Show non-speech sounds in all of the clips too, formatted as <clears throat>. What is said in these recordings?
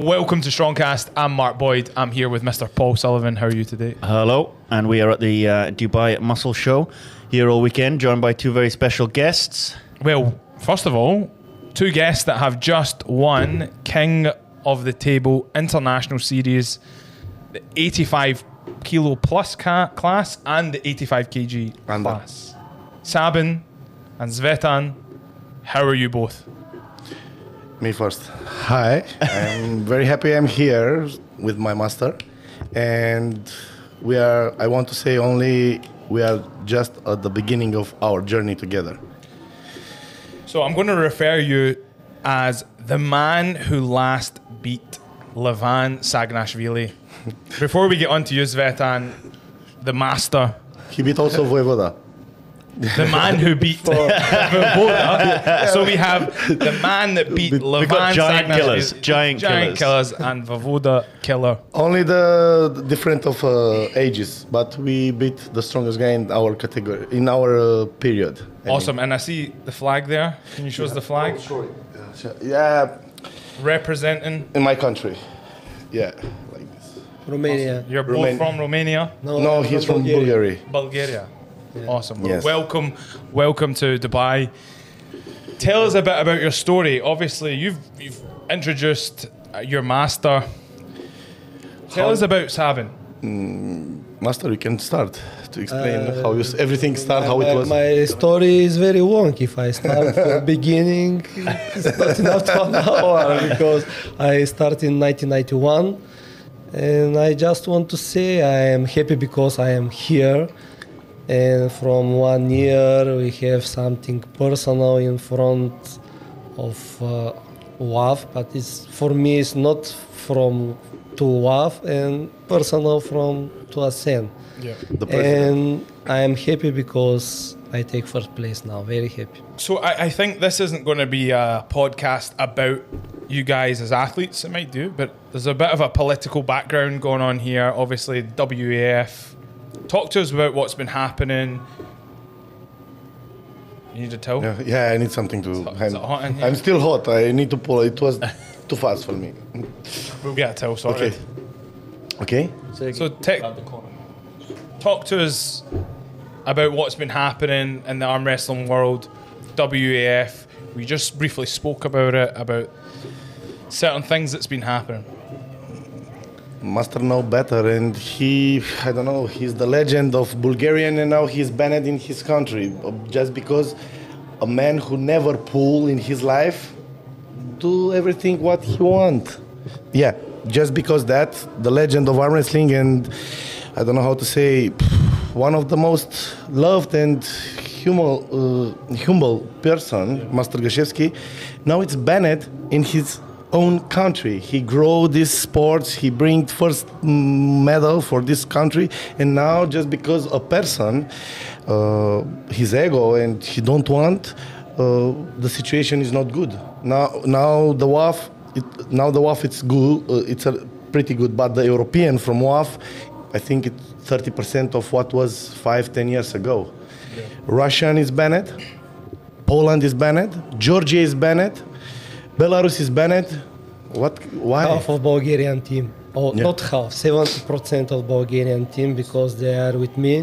Welcome to Strongcast. I'm Mark Boyd. I'm here with Mr. Paul Sullivan. How are you today? Hello, and we are at the uh, Dubai Muscle Show here all weekend, joined by two very special guests. Well, first of all, two guests that have just won King of the Table International Series, the 85 kilo plus ca- class and the 85 kg And class. Sabin and Tsvetan, how are you both? Me first. Hi, I'm very happy I'm here with my master, and we are. I want to say only we are just at the beginning of our journey together. So I'm going to refer you as the man who last beat Levan Saginashvili. <laughs> Before we get on to you, Tsvetan, the master, He beat also Voevoda. The man who beat <laughs> Voevoda. <laughs> So we have the man that beat Levan got giant Saginashvili- killers, giant giant killers, and Voevoda killer. Only the the different of uh, ages, but we beat the strongest guy in our category in our uh, period. I mean. Awesome. And I see the flag there. Can you show us the flag? Yeah, Representing. in my country. Yeah, like this. Romania. You're both Romain- from Romania? No, I'm he's from Bulgaria. Bulgaria. Awesome. Yes. Welcome, welcome to Dubai. Tell us a bit about your story. Obviously, you've you've introduced uh, your master. Tell How- us about Sabin. Master, you can start to explain Uh, how you, everything started, how it was. My story is very long. If I start from <laughs> beginning, it's not enough to one hour because I started in 1991, and I just want to say I am happy because I am here. And from one year, we have something personal in front of uh, WAF, but it's for me it's not from to WAF and personal from to Asen. Yeah. the president. And I am happy because I take first place now. Very happy. So I, I think this isn't going to be a podcast about you guys as athletes. It might do, but there's a bit of a political background going on here. Obviously, WAF. Talk to us about what's been happening. You need to tell. Yeah, yeah, I need something to. So- I'm, so hot in here? I'm still hot. I need to pull. It was <laughs> too fast for me. We'll get a tell sorted. Okay. Okay. So te- talk to us about what's been happening in the arm wrestling world, WAF. We just briefly spoke about it, about certain things that's been happening. Master know better, and he, I don't know, he's the legend of Bulgarian, and now he's banned in his country just because a man who never pull in his life do everything what he want. Yeah, just because that the legend of arm wrestling, and I don't know how to say, one of the most loved and humble, uh, humble person, Master Gashevski, now it's banned in his own country. He grow these sports. He bring first medal for this country, and now just because a person, uh, his ego, and he don't want, uh, the situation is not good. Now, now the WAF, it, now the WAF it's good. Uh, it's a pretty good, but the European from WAF, I think it's 30% of what was five, ten years ago. Russian is banned. Poland is banned. Georgia is banned. Belarus is banned. What? Why? Half of Bulgarian team. Oh, Yeah. not half. 70% of Bulgarian team because they are with me.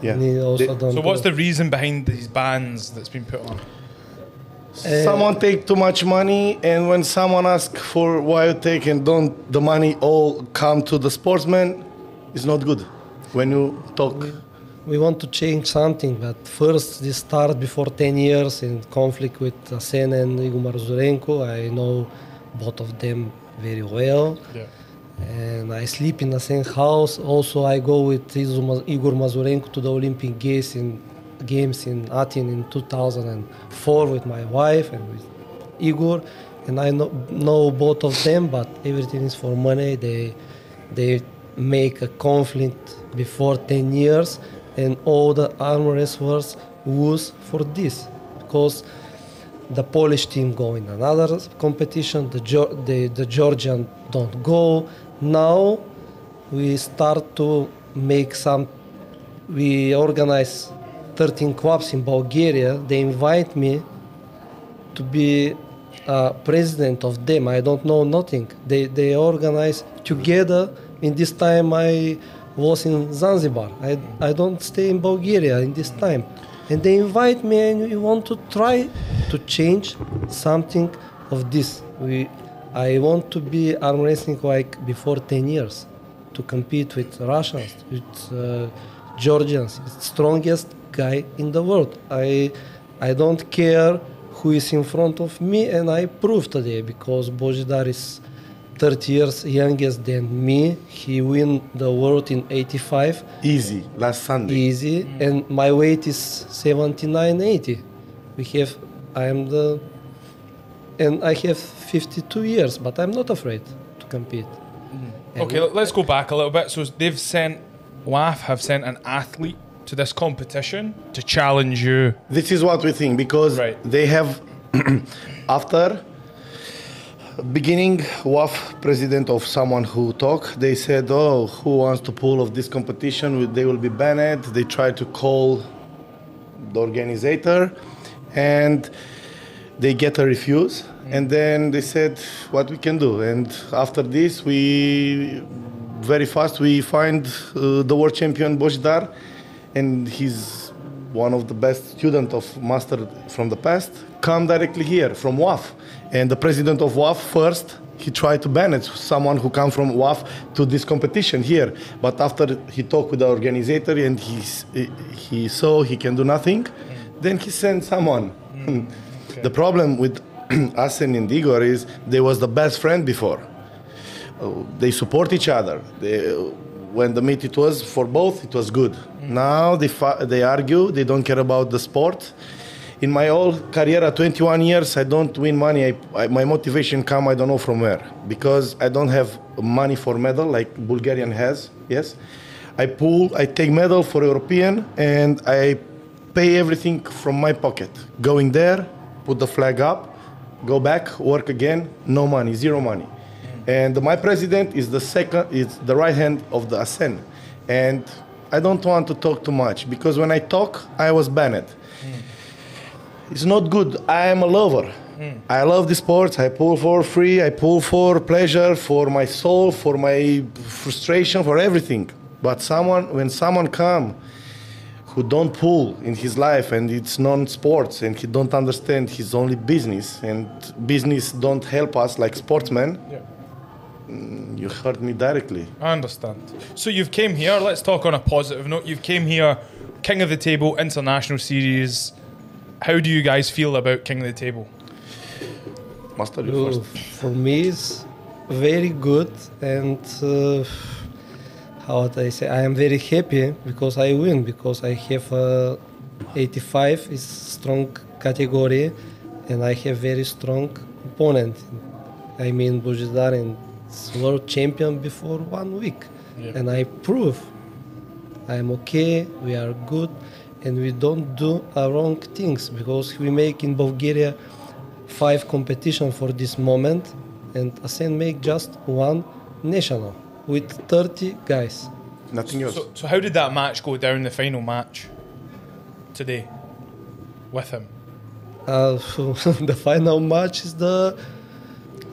Yeah. They also They- don't So what's the reason behind these bans that's been put on? Uh, someone take too much money, and when someone asks for why you take and don't the money all come to the sportsman, it's not good. When you talk, we want to change something, but first this start before 10 years in conflict with Asen and Igor Mazurenko. I know both of them very well. Yeah. And I sleep in the same house. Also, I go with Igor Mazurenko to the Olympic Games in, games in Athens in 2004 with my wife and with Igor. and I know, know both of them, but everything is for money. They they make a conflict before 10 years, and all the arm wrestlers lose for this because the Polish team go in another competition, the, the, the Georgian don't go. Now we start to make some, we organize 13 clubs in Bulgaria. They invite me to be uh, president of them. I don't know nothing. They, they organize together. In this time, I was in Zanzibar. I, I don't stay in Bulgaria in this time. And they invite me and we want to try to change something of this. We, I want to be arm wrestling like before 10 years to compete with Russians, with uh, Georgians, strongest guy in the world. I, I don't care who is in front of me and I prove today because Bojidar is 30 years younger than me. He win the world in 85 Easy, last Sunday. easy mm. and my weight is 79 80 we have i am the and i have 52 years but i'm not afraid to compete mm. And Okay, let's go back a little bit. So they've sent WAF have sent an athlete to this competition to challenge you. This is what we think because Right. they have <clears throat> after beginning WAF president of someone who talk they said oh who wants to pull of this competition? They will be banned. They try to call the organizer and they get a refuse. And then they said what we can do? And after this we very fast we find uh, the world champion Bojidar and he's one of the best student of master from the past come directly here from WAF and the president of WAF first he tried to ban it someone who come from WAF to this competition here but after he talked with the organizer and he, he saw he can do nothing then he sent someone hmm. <laughs> the problem with <clears throat> Asen and Igor is they was the best friend before uh, they support each other. They, uh, when the meet it was for both, it was good. Hmm. Now they fa- they argue. They don't care about the sport. In my whole career at 21 years, I don't win money. I, I, my motivation come I don't know from where because I don't have money for medal like Bulgarian has. Yes, I pull. I take medal for European and I pay everything from my pocket. Going there, put the flag up, go back, work again. No money, zero money and my president is the second is the right hand of the Asen and i don't want to talk too much because when i talk i was banned it's not good i am a lover i love the sports i pull for free i pull for pleasure for my soul for my frustration for everything but someone when someone come who don't pull in his life and it's non-sports and he don't understand his only business and business don't help us like sportsmen mm, you hurt me directly I understand. So you've came here. Let's talk on a positive note. You've came here, King of the Table International Series. How do you guys feel about King of the Table? master you first. for me it's very good and uh, how would I say? I am very happy because I win because I have uh, 85 is strong category and I have very strong opponent. I mean Bojidar and it's world champion before one week. And I prove I am okay we are good and we don't do uh, wrong things because we make in Bulgaria five competition for this moment and Asen make just one national with 30 guys. nothing else So, so how did that match go down? The final match today with him. Uh, <laughs> the final match is the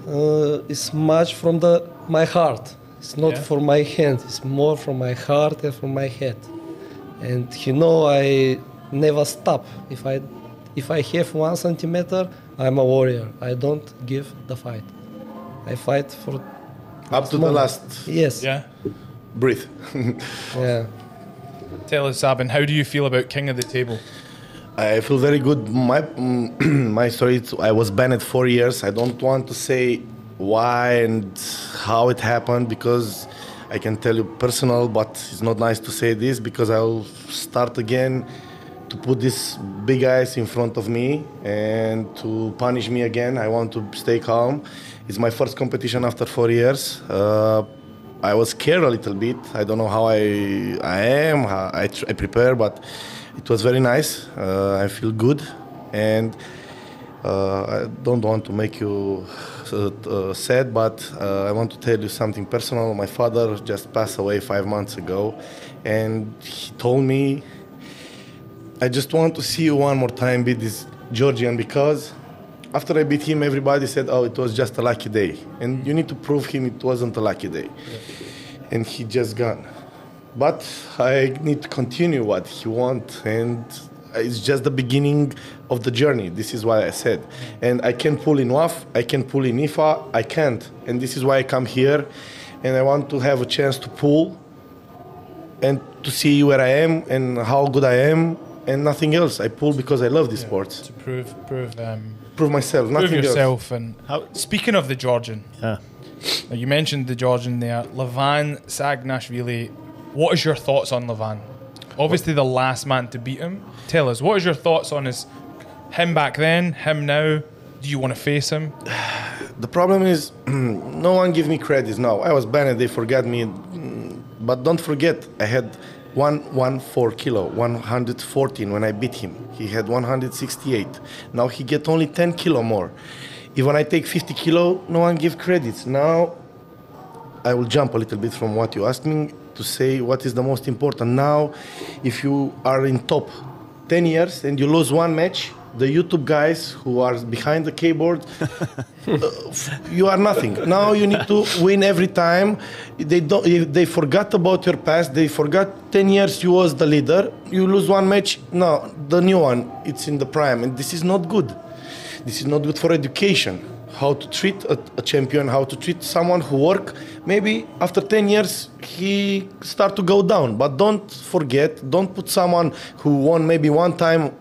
uh, is match from the my heart. It's not Yeah. for my hand. It's more from my heart and from my head. And you know I never stop. If I if I have one centimeter, I'm a warrior. I don't give the fight. I fight for up to the last yes. Yeah. Breathe. <laughs> Yeah. Tell us, Sabin, how do you feel about King of the Table? I feel very good. My <clears throat> my story. I was banned four years. I don't want to say why and how it happened because I can tell you personal, but it's not nice to say this because I'll start again to put these big eyes in front of me and to punish me again. I want to stay calm. It's my first competition after four years. Uh, I was scared a little bit. I don't know how I I am. How I, I prepare, but it was very nice. Uh, I feel good, and uh, I don't want to make you uh, uh, but uh, I want to tell you something personal. My father just passed away five months ago, and he told me, "I just want to see you one more time beat this Georgian because." After I beat him, everybody said, "Oh, it was just a lucky day," and you need to prove him it wasn't a lucky day, and he just gone. But I need to continue what he want, and it's just the beginning of the journey. This is why I said, and I can pull in WAF, I can pull in IFA, I can't, and this is why I come here, and I want to have a chance to pull, and to see where I am and how good I am, and nothing else. I pull because I love this sport. To prove, prove, um, Prove myself, nothing prove else. yourself. And How- speaking of the Georgian, Yeah. you mentioned the Georgian there, Levan Saginashvili. What is your thoughts on Levan? Obviously, the last man to beat him. Tell us, what is your thoughts on his him back then, him now? Do you want to face him? <sighs> The problem is, <clears throat> no one give me credit now. I was banned, they forgot me. But don't forget, I had 114 kilo, 114 when I beat him. He had 168. Now he get only 10 kilo more. If when I take 50 kilo, no one give credits. Now I will jump a little bit from what you asked me to say what is the most important. Now, if you are in top 10 years and you lose one match, the YouTube guys who are behind the keyboard, <laughs> uh, you are nothing. Now you need to win every time. They don't. They forgot about your past. They forgot 10 years you was the leader. You lose one match. No, the new one. It's in the prime, and this is not good. This is not good for education. How to treat a, a champion, how to treat someone who work. Maybe after 10 years he start to go down. But don't forget, don't put someone who won maybe one time.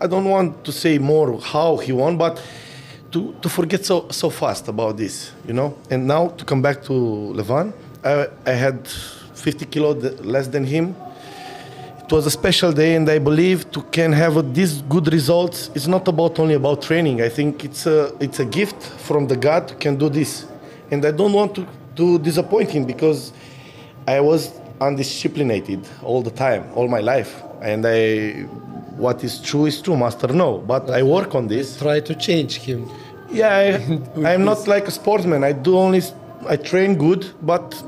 I don't want to say more how he won, but to, to forget so so fast about this, you know. And now to come back to Levan, I, I had 50 kilo less than him. It was a special day, and I believe to can have a, these good results. It's not about only about training. I think it's a it's a gift from the God to can do this, and I don't want to to disappoint him because I was undisciplined all the time, all my life, and I what is true is true, master. No, but I work on this. Try to change him. Yeah, I, <laughs> I'm not like a sportsman. I do only, I train good, but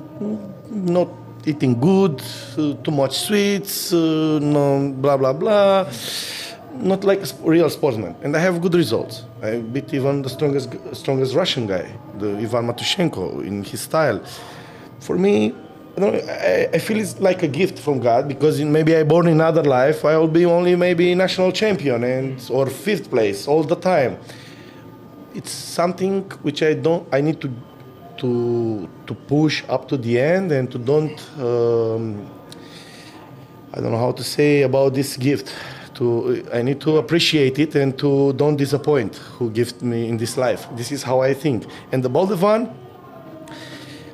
not eating good, uh, too much sweets, uh, no, blah blah blah. Not like a real sportsman, and I have good results. I beat even the strongest, strongest Russian guy, the Ivan Matyushenko, in his style. For me, I, don't, I, I feel it's like a gift from God because maybe I born in another life, I will be only maybe national champion and or fifth place all the time it's something which I don't. I need to to to push up to the end and to don't. Um, I don't know how to say about this gift. To I need to appreciate it and to don't disappoint who gift me in this life. This is how I think. And about Levan,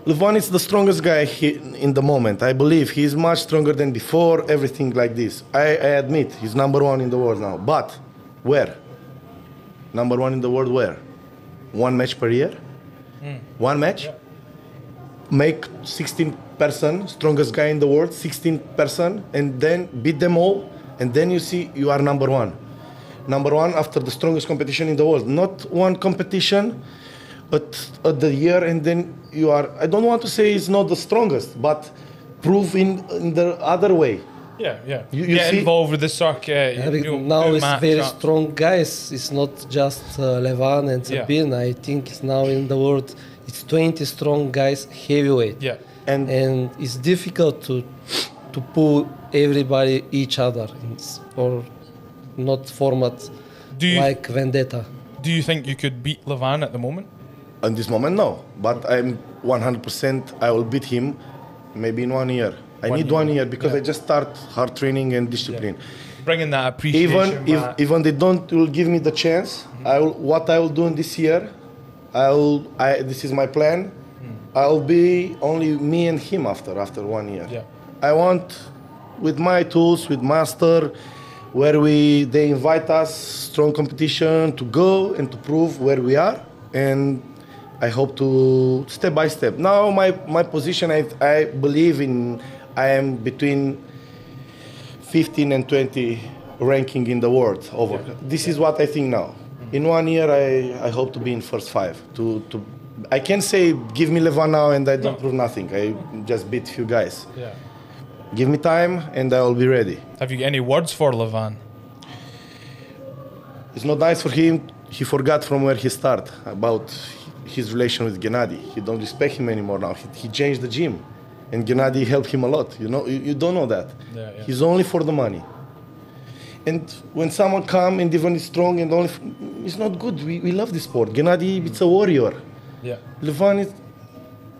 Levan is the strongest guy he, in the moment. I believe he is much stronger than before. Everything like this. I, I admit he's number one in the world now. But where? Number one in the world where? One match per year? Mm. One match? Make 16 person, strongest guy in the world, 16 person, and then beat them all, and then you see you are number one. Number one after the strongest competition in the world. Not one competition at, at uh, the year, and then you are. I don't want to say it's not the strongest, but prove in, in the other way. Yeah, yeah. You- you Get see- involved with the circuit. Yeah, you because know, now it's outmatch very up. strong guys. It's not just uh, Levan and Yeah. I think it's now in the world it's 20 strong guys heavyweight. Yeah. And And it's difficult to to pull everybody each other in or not format Do you like Vendetta. do you think you could beat Levan at the moment? at this moment, no. But I'm 100%. I will beat him, maybe in one year. I One need year. one year because Yeah. I just start hard training and discipline. Bringing that appreciation Even if even they don't will give me the chance, mm-hmm. I will. What I will do in this year, I'll. I this is my plan. Mm. I'll be only me and him after after one year. Yeah. I want, with my tools, with master, where we they invite us strong competition to go and to prove where we are, and I hope to step by step. Now my my position, I I believe in I am between 15 and 20 ranking in the world over. This is what I think now. Mm-hmm. In one year, I, I hope to be in first five. To, to I can't say give me Levan now and I don't prove nothing. I just beat few guys. Yeah. Give me time and I will be ready. Have you any words for Levan? It's not nice for him. He forgot from where he started about his relation with Gennady. He don't respect him anymore now. He, he changed the gym, and Gennady helped him a lot. You know, you, you don't know that. Yeah, yeah. He's only for the money. And when someone come and even is strong and only, it's not good. We, we love this sport. Gennady, mm. it's a warrior. Yeah. Levan is,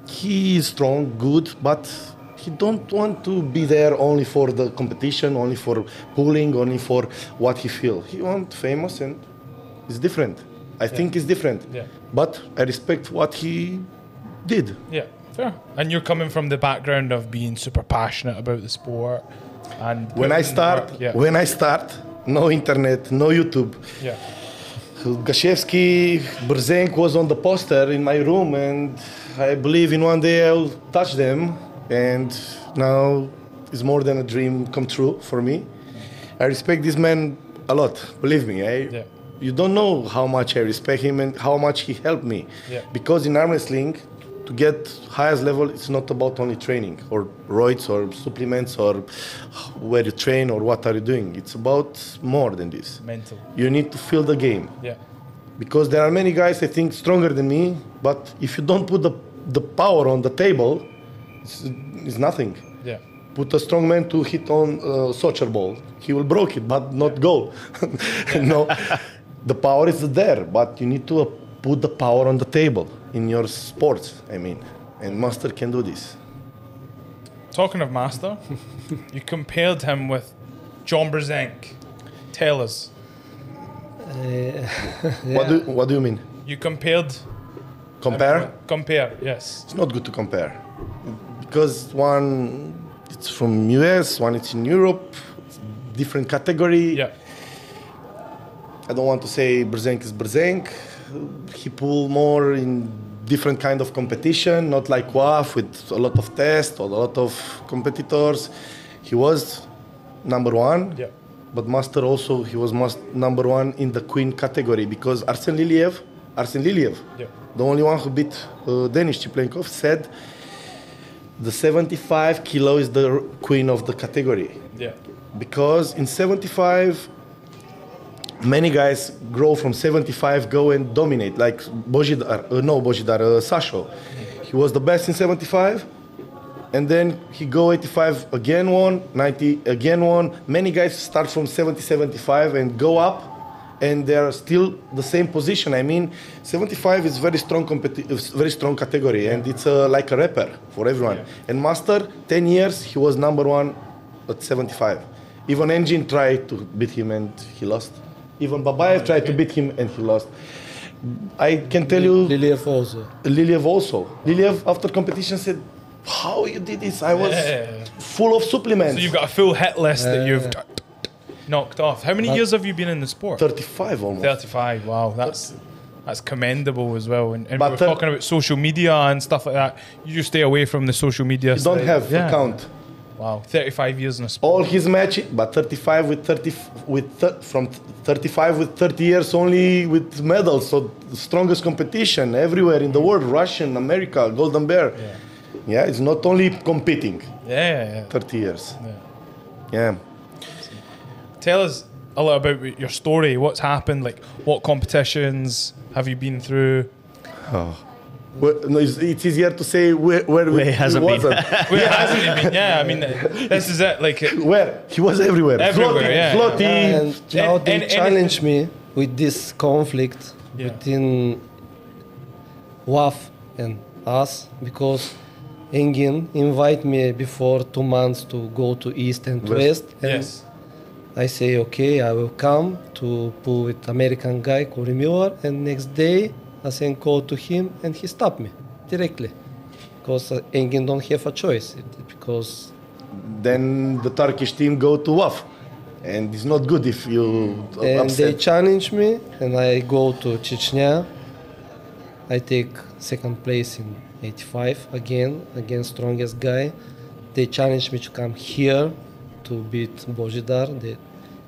he is strong, good, but he don't want to be there only for the competition, only for pulling, only for what he feel. He want famous and it's different. I think it's different. Yeah. But I respect what he did. Yeah. Fair. And you're coming from the background of being super passionate about the sport. And When I start, work- yeah. when I start, no internet, no YouTube. yeah. Gashevski, Brzenk was on the poster in my room, and I believe in one day I'll touch them. And now it's more than a dream come true for me. I respect this man a lot. Believe me, I. Yeah. You don't know how much I respect him and how much he helped me. Yeah. Because in arm wrestling, to get highest level, it's not about only training or roids or supplements or where you train or what are you doing. It's about more than this. Mental. You need to feel the game Yeah. because there are many guys I think stronger than me, but if you don't put the, the power on the table, it's, it's nothing. Yeah. Put a strong man to hit on a soccer ball, he will broke it, but not go. <laughs> no, <laughs> the power is there, but you need to uh, put the power on the table in your sports. I mean, and master can do this. Talking of Master, you compared him with John Brzenk. Tell us. Uh, <laughs> what do What do you mean? You compared. Compare? Compare, yes. It's not good to compare because one it's from US, one it's in Europe, it's different category. Yeah. I don't want to say Brzenk is Brzenk. He pull more in different kind of competition, not like WAF with a lot of tests or a lot of competitors. He was number one. Yeah. But Master also he was must number one in the Queen category because Arsen Liliev, Arsen Liliev, Yeah. the only one who beat uh, Denis Tsyplenkov, said the 75 kilo is the queen of the category Yeah. because in 75 many guys grow from 75 go and dominate like Bojidar, uh, no Bojidar, uh, Sasho. He was the best in 75 and then he go 85 again one 90 again one. Many guys start from 70 75 and go up and they're still the same position. I mean 75 is very strong competi- very strong category and it's uh, like a rapper for everyone. And master 10 years he was number one at 75 even engine tried to beat him and he lost even babayev tried to beat him and he lost i can tell you Liliev also. Liliev also. Liliev after competition said, "How you did this? I was Yeah. full of supplements." So you've got a full hit list that you've t- t- t- knocked off. How many uh, years have you been in the sport? 35 almost. 35. Wow, that's that's commendable as well. And, and But we're thir- talking about social media and stuff like that. You just stay away from the social media. You don't side. have Yeah. account. Wow, 35 years in a sport. All his matches, but 35 with 30 with thir- from 35 with 30 years only with medals. So the strongest competition everywhere in the mm. world, Russian, America, Golden Bear. Yeah, it's not only competing. Yeah, yeah. 30 years. Yeah. Tell us a little about your story. What's happened? Like, what competitions have you been through? Oh. Well, no, it's, it's easier to say where, where, Where he hasn't been. wasn't. Where hasn't he <laughs> been? Yeah, I mean, this is it. Like, <laughs> Where? He was everywhere. Everywhere, Floating, yeah. floating. And now and- they and- and- challenge me with this conflict Yeah. between WAF and us because Engin invite me before two months to go to East and West. West. and yes. I say okay, I will come to pull with American guy Corey Miller, and next day I send call to him and he stopped me directly. Because uh, Engin don't have a choice because Then the Turkish team go to WAF. and it's not good if you and they challenge me and i go to chechnya. I take second place in 85 again against strongest guy. They challenge me to come here to beat bojidar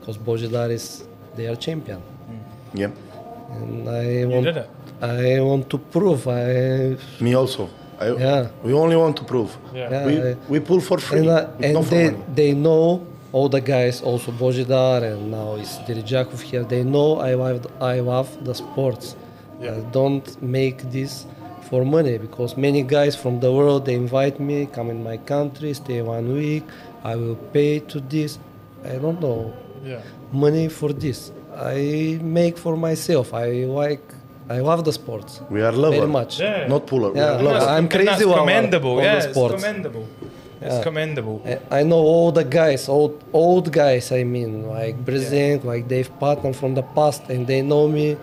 because bojidar is their champion. Yeah, and i You did it. I want to prove i me also. I, Yeah. We only want to prove. Yeah. We, I- we pull for free, and, uh, and for they, money. they know all the guys also Bojidar and now it's Dirijakov here they know I love I love the sports I don't make this for money because many guys from the world they invite me come in my country stay one week I will pay to this I don't know Yeah. money for this I make for myself I like I love the sports We are lover, very much Yeah. not puller. we are And lover. I'm crazy that's about- commendable. on the yeah, it's sports. commendable. It's Yeah. commendable. I- I know all the guys, old old guys. I mean, like Brzenk, like Dave Patton from the past, and they know me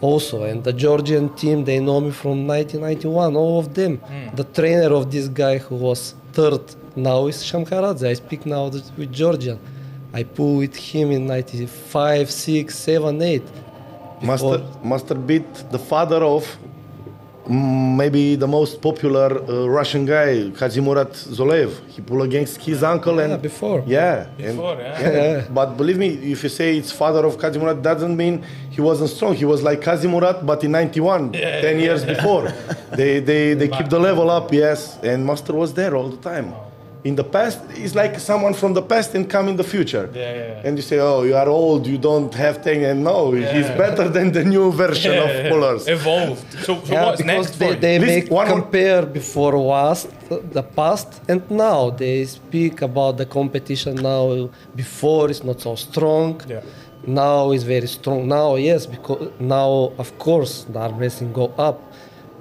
also. And the Georgian team, they know me from 1991. All of them. Hmm. The trainer of this guy who was third now is Shamkaradze. I speak now with Georgian. I pull with him in 95, 6, 7, 8. Master, Master beat the father of maybe the most popular uh, Russian guy, Kazimurat Zolev. He pulled against his uncle and Yeah, before. Yeah, and- Before, yeah. yeah. But believe me, if you say it's father of Kazimurat, doesn't mean he wasn't strong. He was like Kazimurat, but in '91, 10 years before. <laughs> They they they keep the level up, yes. And Master was there all the time. In the past, he's like someone from the past and come in the future. Yeah, yeah, yeah. And you say, oh, you are old, you don't have thing, and no, he's Yeah. better than the new version Yeah, of <laughs> yeah. pullers. Evolved. So, so yeah, what's because next they, for they Listen, make one more- compare before was the past and now. They speak about the competition now. Before it's not so strong. Yeah. Now it's very strong. Now yes, because now of course the arm wrestling go up,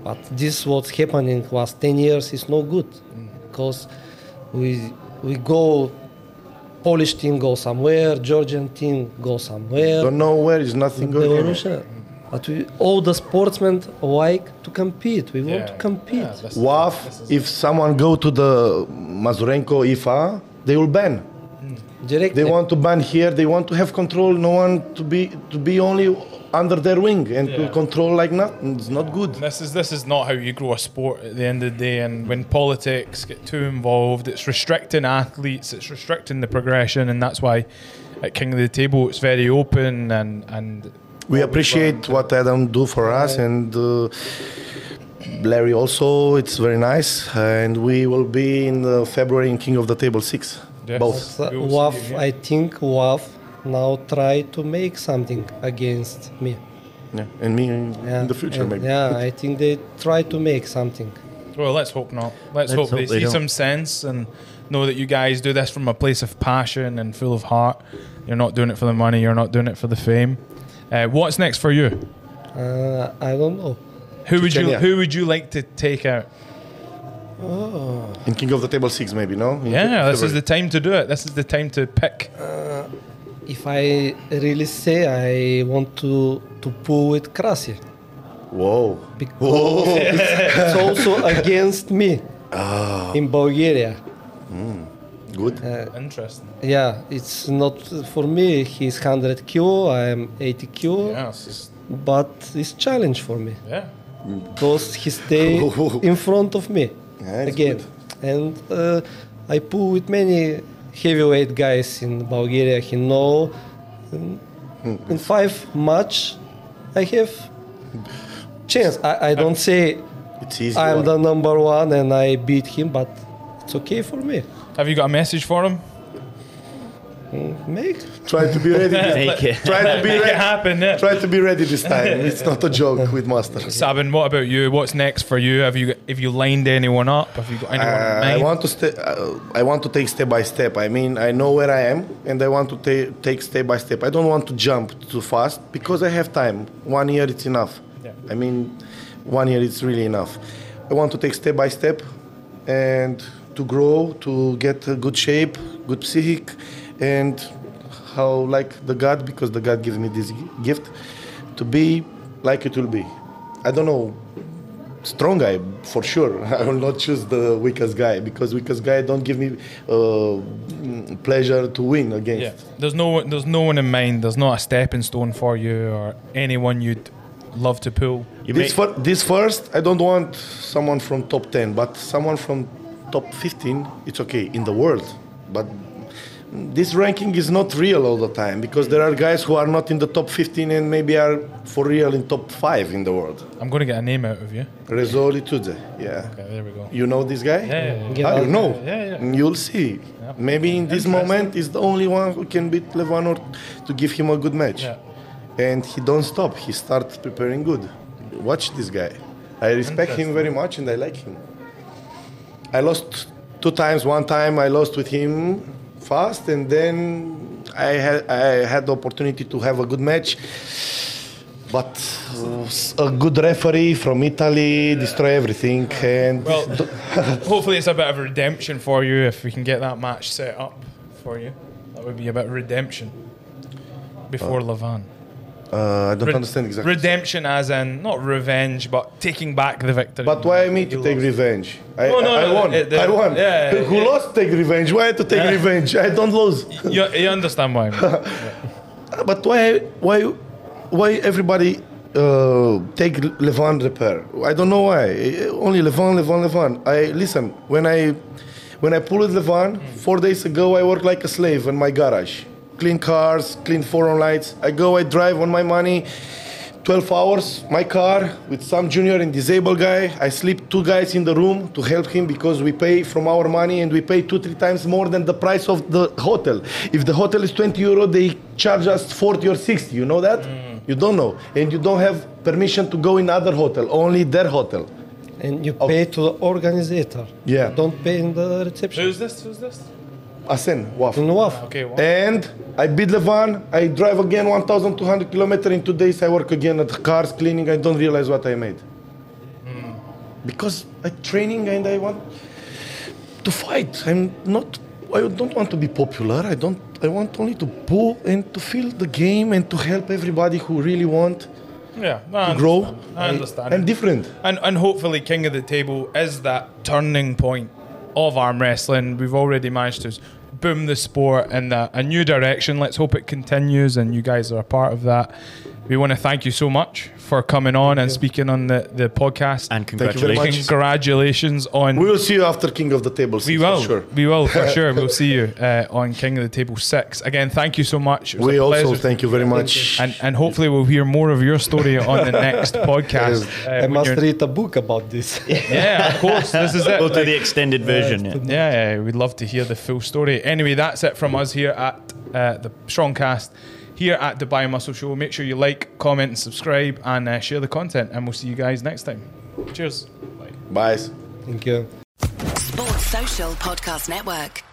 but this what's happening last ten years is no good, mm. because we we go. Polish team go somewhere, Georgian team go somewhere. Don't know where is nothing good. anymore. But we, all the sportsmen like to compete. We want to compete. Yeah, WAF, this is- if someone go to the Mazurenko IFA, they will ban. Hmm. Direct. They want to ban here. They want to have control. No one to be to be only under their wing and to Yeah. control like nothing. It's not good. This is this is not how you grow a sport at the end of the day. And when politics get too involved, it's restricting athletes, it's restricting the progression, and that's why at King of the Table it's very open and and We appreciate what Adam do for us and uh, Larry also. It's very nice, and we will be in uh, February in King of the Table six. Yes. Both. So, We will see WAF. I think WAF now try to make something against me. Yeah. And me in, Yeah. in the future And- maybe. Yeah, I think they try to make something. Well, let's hope not. Let's, Let's hope, hope they they see don't. some sense and know that you guys do this from a place of passion and full of heart. You're not doing it for the money. You're not doing it for the fame. Uh, what's next for you? Uh, I don't know. Who would you Who would you like to take out? In King of the Table six maybe no. In Yeah, this is the time to do it. This is the time to pick. If I really say I want to to pull with Krasi, Whoa. because it's, <laughs> it's also against me Ah. in Bulgaria. Good. Interesting. Yeah, it's not for me. He's 100 kilo, I'm 80 kilo, Yeah, it's just, but it's challenge for me yeah. because he stay <laughs> in front of me Yeah, it's again, and uh, I pull with many heavyweight guys in Bulgaria. He know in, in five match, I have chance. I, I don't say It's easy. I'm one. the number one and I beat him, but it's okay for me. Have you got a message for him? Make Try to be ready. this- <laughs> Make it. try to be Make it ready. happen. Yeah. Try to be ready this time. <laughs> It's not a joke with Master. Sabin, what about you? What's next for you? Have you got, have you lined anyone up? Have you got anyone Uh, mind? I want to sta- uh, I want to take step by step. I mean, I know where I am, and I want to ta- take step by step. I don't want to jump too fast because I have time. One year it's enough. Yeah. I mean, one year it's really enough. I want to take step by step, and to grow, to get a good shape, good psychic, and how like the God, because the God gives me this gift, to be like it will be. I don't know strong guy for sure. <laughs> I will not choose the weakest guy because weakest guy don't give me uh, pleasure to win against. Yeah. There's no there's no one in mind. There's not a stepping stone for you or anyone you'd love to pull. You This, may- fir- this first, I don't want someone from top 10, but someone from top 15, it's okay in the world. But this ranking is not real all the time because there are guys who are not in the top 15 and maybe are for real in top 5 in the world. I'm going to get a name out of you. Rezo Litudze, yeah. Okay, there we go. You know this guy? Yeah, yeah, yeah. Yeah. Ah, you know? Yeah, yeah. You'll see. Maybe in this moment is the only one who can beat Levan or to give him a good match. Yeah. And he don't stop. He starts preparing good. Watch this guy. I respect him very much and I like him. I lost two times. One time I lost with him fast, and then I had I had the opportunity to have a good match. But uh, a good referee from Italy destroy everything, and Well, <laughs> hopefully it's a bit of a redemption for you if we can get that match set up for you. That would be a bit of redemption before Levan. Uh, I don't Re- understand exactly. Redemption as in not revenge, but taking back the victory. But why me to take revenge? I, No, no, I, I no, won. the- I won. yeah, Who yeah. lost take revenge? Why to take revenge? I don't lose. <laughs> You, you understand why? I mean. <laughs> But why why why everybody uh, take Levan repair? I don't know why. Only Levan, Levan, Levan. I listen when I when I pull with Levan four days ago. I worked like a slave in my garage, clean cars, clean foreign lights. I go, I drive on my money. 12 hours, my car with some junior and disabled guy. I sleep two guys in the room to help him because we pay from our money and we pay two, three times more than the price of the hotel. If the hotel is 20 euro, they charge us 40 or 60. You know that? Mm. You don't know. And you don't have permission to go in other hotel, only their hotel. And you pay to the organizer. Yeah. Don't pay in the reception. Who's this? Who's this? Asen, Waf. In WAF. Okay, well, And I beat Levan. I drive again 1,200 kilometers in two days. I work again at cars cleaning. I don't realize what I made. Hmm. Because I training and I want to fight. I'm not. I don't want to be popular. I don't. I want only to pull and to feel the game and to help everybody who really want yeah, no, I to grow. understand. I understand. I'm different. And and hopefully King of the Table is that turning point of arm wrestling. We've already managed to boom the sport in a, a new direction. Let's hope it continues and you guys are a part of that. We want to thank you so much for coming on and speaking on the, the podcast. And you very much. congratulations. Congratulations on We will see you after King of the Table. we will. For sure. We will for sure. We'll <laughs> see you uh, on King of the Table six. Again, thank you so much. We also pleasure. thank you very much. and and hopefully we'll hear more of your story on the next <laughs> podcast. Uh, I must you're- read a book about this. <laughs> Yeah, of course. This is it. Go to Like- the extended version. Yeah. yeah, yeah, we'd love to hear the full story. Anyway, that's it from us here at uh, the Strongcast, here at the Dubai Muscle Show. Make sure you like, comment, and subscribe, and uh, share the content. And we'll see you guys next time. Cheers. Bye. Bye. Thank you. Sports Social Podcast Network.